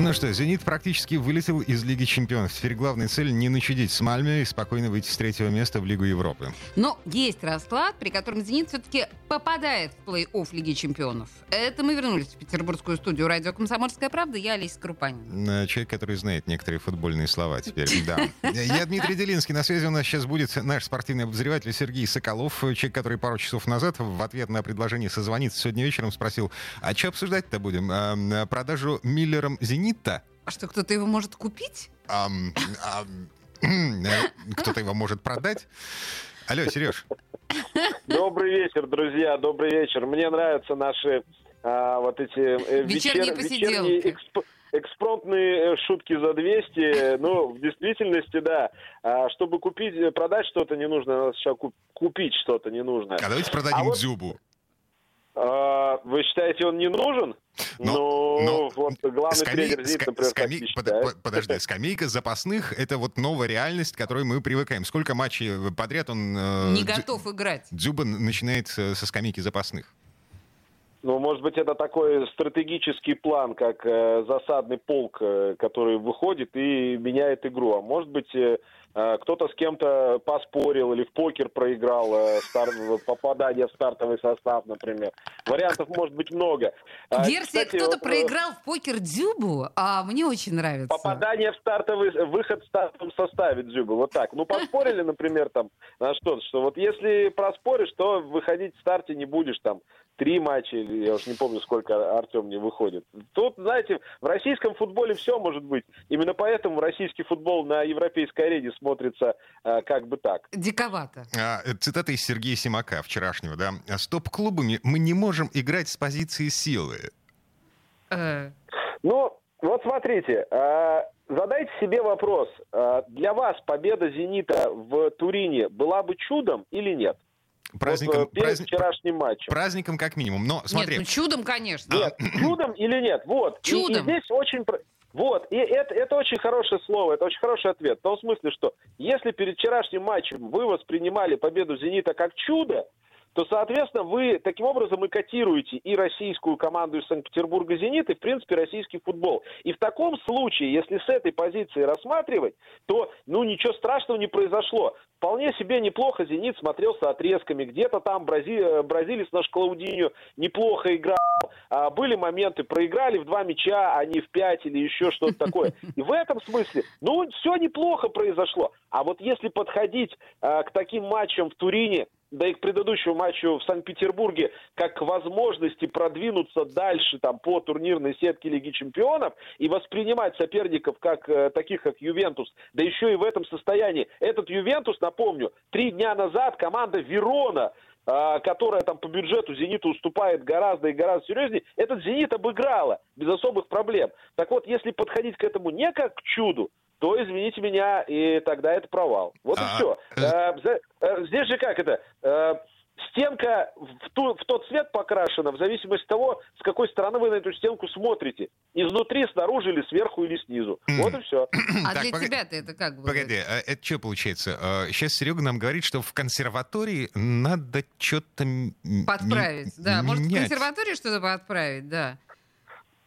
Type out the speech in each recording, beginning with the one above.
Ну что, «Зенит» практически вылетел из Лиги чемпионов. Теперь главная цель — не начудить с Мальме и спокойно выйти с третьего места в Лигу Европы. Но есть расклад, при котором «Зенит» все-таки попадает в плей-офф Лиги чемпионов. Это мы вернулись в петербургскую студию «Радио Комсомольская правда». Я Олеся Крупанин. Человек, который знает некоторые футбольные слова теперь, да. Я Дмитрий Делинский. На связи у нас сейчас будет наш спортивный обозреватель Сергей Соколов. Человек, который пару часов назад в ответ на предложение созвониться сегодня вечером спросил, а что обсуждать-то будем? А, продажу Миллером «Зенит» «Зенита». А что, кто-то его может купить? Ам, ам, э, кто-то его может продать? Алло, Сереж. Добрый вечер, друзья, добрый вечер. Мне нравятся наши а, вот эти э, вечерние, вечер, вечерние эксп, экспромтные э, шутки за 200. Ну, в действительности, да. А, чтобы купить, продать что-то не нужно, надо сначала купить что-то не нужно. А давайте продадим а вот... Дзюбу. А, вы считаете, он не нужен? Но, ну, но вот главный скамей, тренер Зенит, например, скамей, под, Подожди, скамейка запасных — это вот новая реальность, к которой мы привыкаем. Сколько матчей подряд он... Э, не готов играть. Дзюба начинает со скамейки запасных. Ну, может быть, это такой стратегический план, как э, засадный полк, э, который выходит и меняет игру. А может быть, э, Э, кто-то с кем-то поспорил или в покер проиграл э, стар... попадание в стартовый состав, например. Вариантов может быть много. Версия, Кстати, кто-то э, проиграл в покер Дзюбу, а мне очень нравится. Попадание в стартовый, выход в стартовом составе Дзюбу, вот так. Ну, поспорили, например, там, на что-то, что вот если проспоришь, то выходить в старте не будешь там три матча, я уж не помню, сколько Артем не выходит. Тут, знаете, в российском футболе все может быть. Именно поэтому российский футбол на европейской арене смотрится э, как бы так. Диковато. А, цитата из Сергея Симака вчерашнего, да. «Стоп-клубами мы не можем играть с позиции силы». Э. Ну, вот смотрите, э, задайте себе вопрос. Э, для вас победа «Зенита» в Турине была бы чудом или нет? Праздником, вот, перед праздник, вчерашним матчем. Праздником как минимум, но смотри. Нет, ну чудом, конечно. Нет, чудом или нет, вот. Чудом. И, и здесь очень... Вот, и это, это очень хорошее слово, это очень хороший ответ. В том смысле, что если перед вчерашним матчем вы воспринимали победу «Зенита» как чудо, то, соответственно, вы таким образом и котируете и российскую команду из Санкт-Петербурга «Зенит», и, в принципе, российский футбол. И в таком случае, если с этой позиции рассматривать, то, ну, ничего страшного не произошло. Вполне себе неплохо «Зенит» смотрелся отрезками. Где-то там брази... Э, бразилец наш Клаудиньо неплохо играл. А были моменты, проиграли в два мяча, а не в пять или еще что-то такое. И в этом смысле, ну, все неплохо произошло. А вот если подходить а, к таким матчам в Турине, да и к предыдущему матчу в Санкт-Петербурге, как к возможности продвинуться дальше там, по турнирной сетке Лиги Чемпионов и воспринимать соперников как э, таких, как Ювентус, да еще и в этом состоянии. Этот Ювентус, напомню, три дня назад команда Верона э, которая там по бюджету «Зениту» уступает гораздо и гораздо серьезнее, этот «Зенит» обыграла без особых проблем. Так вот, если подходить к этому не как к чуду, то, извините меня, и тогда это провал. Вот а, и все. Э, э, здесь же как это? Э, стенка в, ту, в тот цвет покрашена в зависимости от того, с какой стороны вы на эту стенку смотрите. Изнутри, снаружи или сверху или снизу. Вот и все. А для тебя-то это как бы? Погоди, а это что получается? Сейчас Серега нам говорит, что в консерватории надо что-то... Подправить, да. Может, в консерватории что-то подправить, да.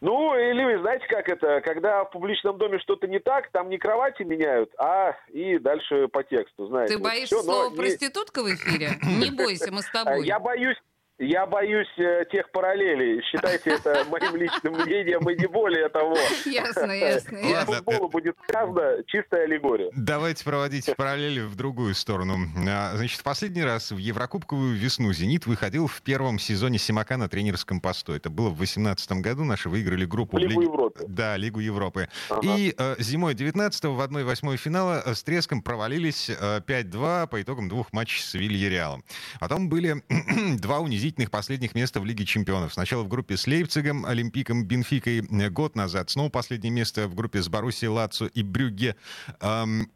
Ну, или вы знаете, как это, когда в публичном доме что-то не так, там не кровати меняют, а и дальше по тексту, знаете. Ты боишься вот слова проститутка в эфире? Не бойся, мы с тобой. Я боюсь, я боюсь э, тех параллелей. Считайте это моим личным мнением и не более того. Ясно, ясно. Ладно. футболу будет сказано чистая аллегория. Давайте проводить параллели в другую сторону. А, значит, в последний раз в Еврокубковую весну «Зенит» выходил в первом сезоне «Симака» на тренерском посту. Это было в 2018 году. Наши выиграли группу... Лигу Лиг... Европы. Да, Лигу Европы. Ага. И э, зимой 19-го в 1-8 финала э, с треском провалились э, 5-2 по итогам двух матчей с Вильяреалом. Потом были два унизительных унизительных последних места в Лиге чемпионов. Сначала в группе с Лейпцигом, Олимпиком, Бенфикой э, год назад. Снова последнее место в группе с Боруссией, Лацо и Брюгге. Эм,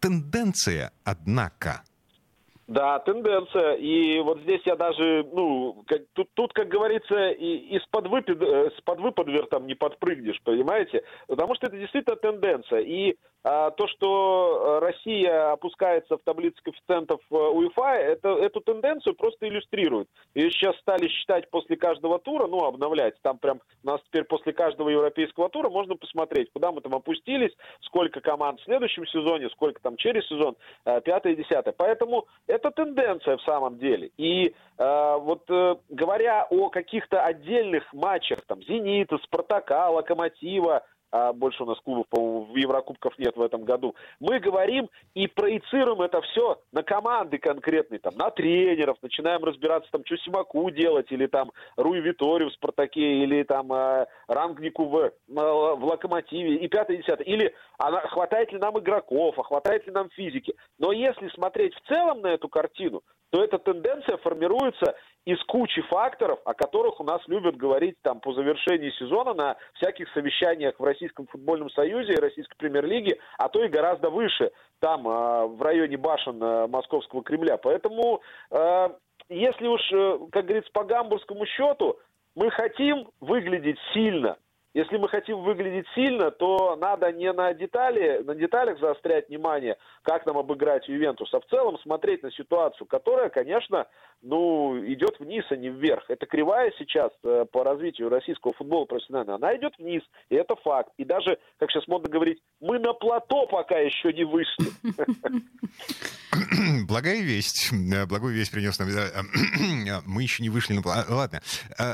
тенденция, однако, Да, тенденция. И вот здесь я даже, ну, как, тут, тут, как говорится, и, из-под выпад, э, с-под выпадвер там не подпрыгнешь, понимаете? Потому что это действительно тенденция. И то, что Россия опускается в таблице коэффициентов э, УЕФА, это, эту тенденцию просто иллюстрирует. Ее сейчас стали считать после каждого тура, ну, обновлять. Там прям у нас теперь после каждого европейского тура можно посмотреть, куда мы там опустились, сколько команд в следующем сезоне, сколько там через сезон, э, пятое, десятое. Поэтому это тенденция в самом деле. И э, вот э, говоря о каких-то отдельных матчах, там, «Зенита», «Спартака», «Локомотива», а больше у нас клубов, по-моему, в Еврокубках нет в этом году. Мы говорим и проецируем это все на команды конкретные, там, на тренеров, начинаем разбираться, там, что Симаку делать, или там Руи Виторию в Спартаке, или там э, Рангнику в, в Локомотиве, и пятое, десятое. Или а, хватает ли нам игроков, а хватает ли нам физики. Но если смотреть в целом на эту картину, то эта тенденция формируется из кучи факторов, о которых у нас любят говорить там по завершении сезона на всяких совещаниях в Российском футбольном союзе и Российской премьер-лиге, а то и гораздо выше, там э, в районе башен э, Московского Кремля. Поэтому, э, если уж, как говорится, по гамбургскому счету, мы хотим выглядеть сильно, если мы хотим выглядеть сильно, то надо не на детали, на деталях заострять внимание, как нам обыграть Ювентус, а в целом смотреть на ситуацию, которая, конечно, ну, идет вниз, а не вверх. Это кривая сейчас э, по развитию российского футбола профессионального. Она идет вниз, и это факт. И даже, как сейчас модно говорить, мы на плато пока еще не вышли. Благая весть. Э, благую весть принес нам. Э, мы еще не вышли на плато. Ладно.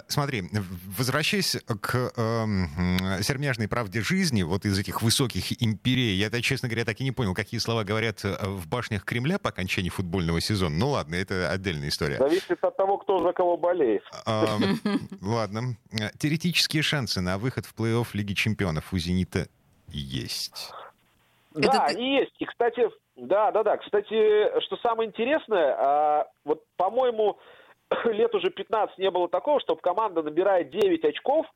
Смотри, возвращаясь к эм, сермяжной правде жизни, вот из этих высоких империй, я, честно говоря, так и не понял, какие слова говорят э, в башнях Кремля по окончании футбольного сезона. Ну ладно, это отдельная история. Зависит от того, кто за кого болеет. Ладно. Теоретические шансы на выход в плей-офф Лиги Чемпионов у «Зенита» есть. Да, они есть. И, кстати, да, да, да. Кстати, что самое интересное, а, вот, по-моему, лет уже 15 не было такого, чтобы команда набирает 9 очков,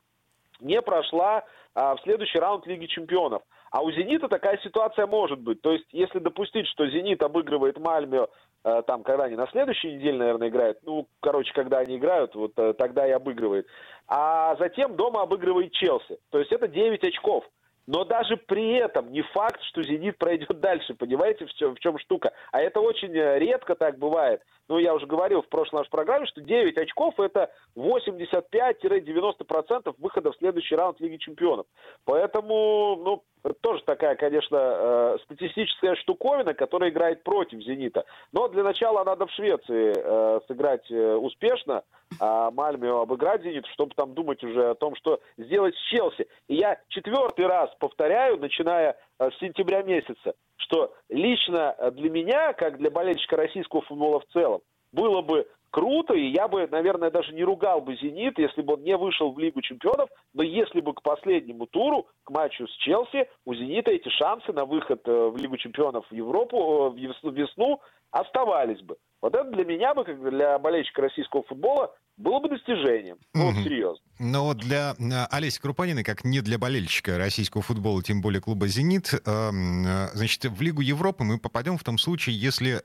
не прошла а, в следующий раунд Лиги Чемпионов. А у «Зенита» такая ситуация может быть. То есть, если допустить, что «Зенит» обыгрывает Мальмё, а, там, когда они на следующей неделе, наверное, играют, ну, короче, когда они играют, вот а, тогда и обыгрывает. А затем дома обыгрывает Челси. То есть, это 9 очков. Но даже при этом не факт, что «Зенит» пройдет дальше, понимаете, в чем, в чем штука. А это очень э, редко так бывает. Ну, я уже говорил в прошлой нашей программе, что 9 очков – это 85-90% выхода в следующий раунд Лиги Чемпионов. Поэтому, ну, тоже такая, конечно, э, статистическая штуковина, которая играет против «Зенита». Но для начала надо в Швеции э, сыграть успешно, а Мальмио обыграть «Зенит», чтобы там думать уже о том, что сделать с Челси. И я четвертый раз повторяю, начиная э, с сентября месяца, что лично для меня, как для болельщика российского футбола в целом, было бы круто, и я бы, наверное, даже не ругал бы «Зенит», если бы он не вышел в Лигу чемпионов, но если бы к последнему туру, к матчу с Челси, у «Зенита» эти шансы на выход э, в Лигу чемпионов в Европу э, в весну оставались бы. Вот это для меня бы, как для болельщика российского футбола, было бы достижением. Ну, вот серьезно. Но для э, Олеси Крупаниной, как не для болельщика российского футбола, тем более клуба «Зенит», значит, в Лигу Европы мы попадем в том случае, если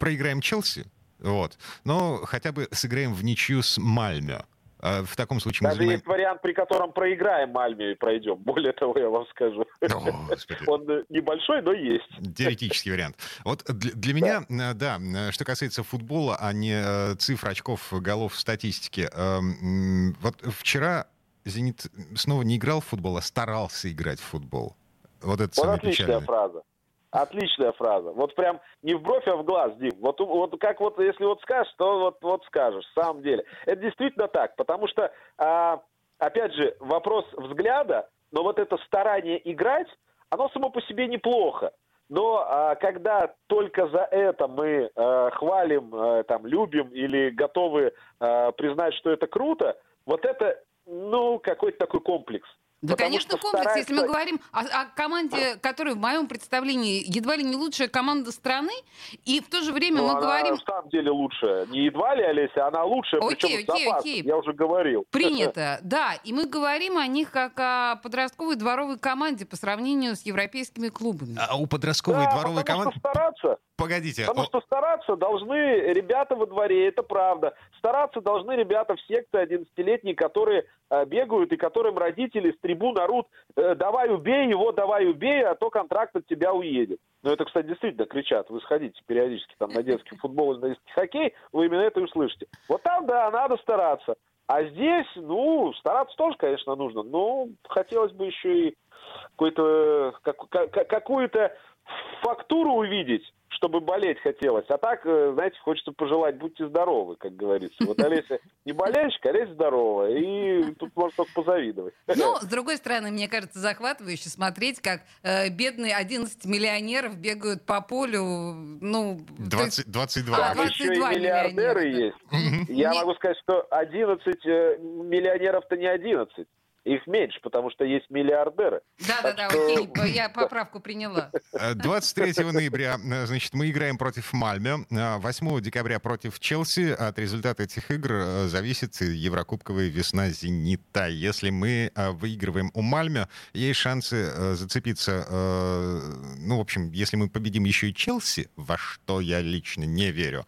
проиграем Челси, вот. Но хотя бы сыграем в ничью с Мальмё. А в таком случае Даже мы занимаем... есть вариант, при котором проиграем Мальме и пройдем. Более того, я вам скажу. О, Он э, небольшой, но есть. Теоретический вариант. Вот для, для меня, э, да. что касается футбола, а не э, цифр, очков, голов, статистики. Эм, вот вчера «Зенит» снова не играл в футбол, а старался играть в футбол. Вот это вот отличная печальное. фраза. Отличная фраза. Вот прям не в бровь, а в глаз, Дим. Вот, вот как вот, если вот скажешь, то вот, вот скажешь, в самом деле. Это действительно так, потому что, а, опять же, вопрос взгляда, но вот это старание играть, оно само по себе неплохо. Но а, когда только за это мы а, хвалим, а, там, любим или готовы а, признать, что это круто, вот это, ну, какой-то такой комплекс. Да, конечно, комплекс. Старается... Если мы говорим о, о команде, которая в моем представлении едва ли не лучшая команда страны, и в то же время ну, мы она говорим... на самом деле лучшая. Не едва ли, Олеся, она лучшая, окей, причем окей, окей. я уже говорил. Принято, да. И мы говорим о них как о подростковой дворовой команде по сравнению с европейскими клубами. А у подростковой да, дворовой команды... стараться. Погодите. Потому что стараться должны ребята во дворе, это правда. Стараться должны ребята в секции 11-летние, которые э, бегают и которым родители с трибун орут э, «давай убей его, давай убей, а то контракт от тебя уедет». Ну, это, кстати, действительно кричат. Вы сходите периодически там на детский футбол или на детский хоккей, вы именно это и услышите. Вот там, да, надо стараться. А здесь, ну, стараться тоже, конечно, нужно, но хотелось бы еще и какую-то какую-то фактуру увидеть чтобы болеть хотелось. А так, э, знаете, хочется пожелать, будьте здоровы, как говорится. Вот Олеся не болельщик, а Олеся здоровая. И тут можно только позавидовать. Ну, с другой стороны, мне кажется, захватывающе смотреть, как э, бедные 11 миллионеров бегают по полю, ну... 20, 22. А, 22 еще и миллиардеры есть. Я могу сказать, что 11 э, миллионеров-то не 11 их меньше, потому что есть миллиардеры. Да-да-да, что... окей, я поправку приняла. 23 э, ноября, э, значит, мы играем против Мальме, 8 э, декабря против Челси. От результата этих игр зависит Еврокубковая весна «Зенита». Если мы выигрываем у Мальме, есть шансы зацепиться, ну, в общем, если мы победим еще и Челси, во что я лично не верю,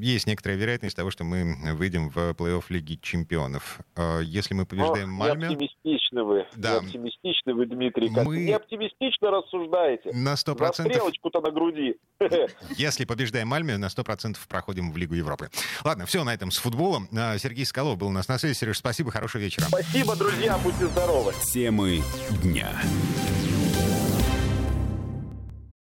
есть некоторая вероятность того, что мы выйдем в плей-офф Лиги Чемпионов. Если мы мы побеждаем О, Мальме. Оптимистичны вы. Да. Оптимистичны вы, Дмитрий. Как мы... Не оптимистично рассуждаете. На 100%. За стрелочку-то на груди. Если побеждаем Мальме, на 100% проходим в Лигу Европы. Ладно, все на этом с футболом. А, Сергей Скалов был у нас на связи. Сереж, спасибо, хорошего вечера. Спасибо, друзья, будьте здоровы. Темы дня.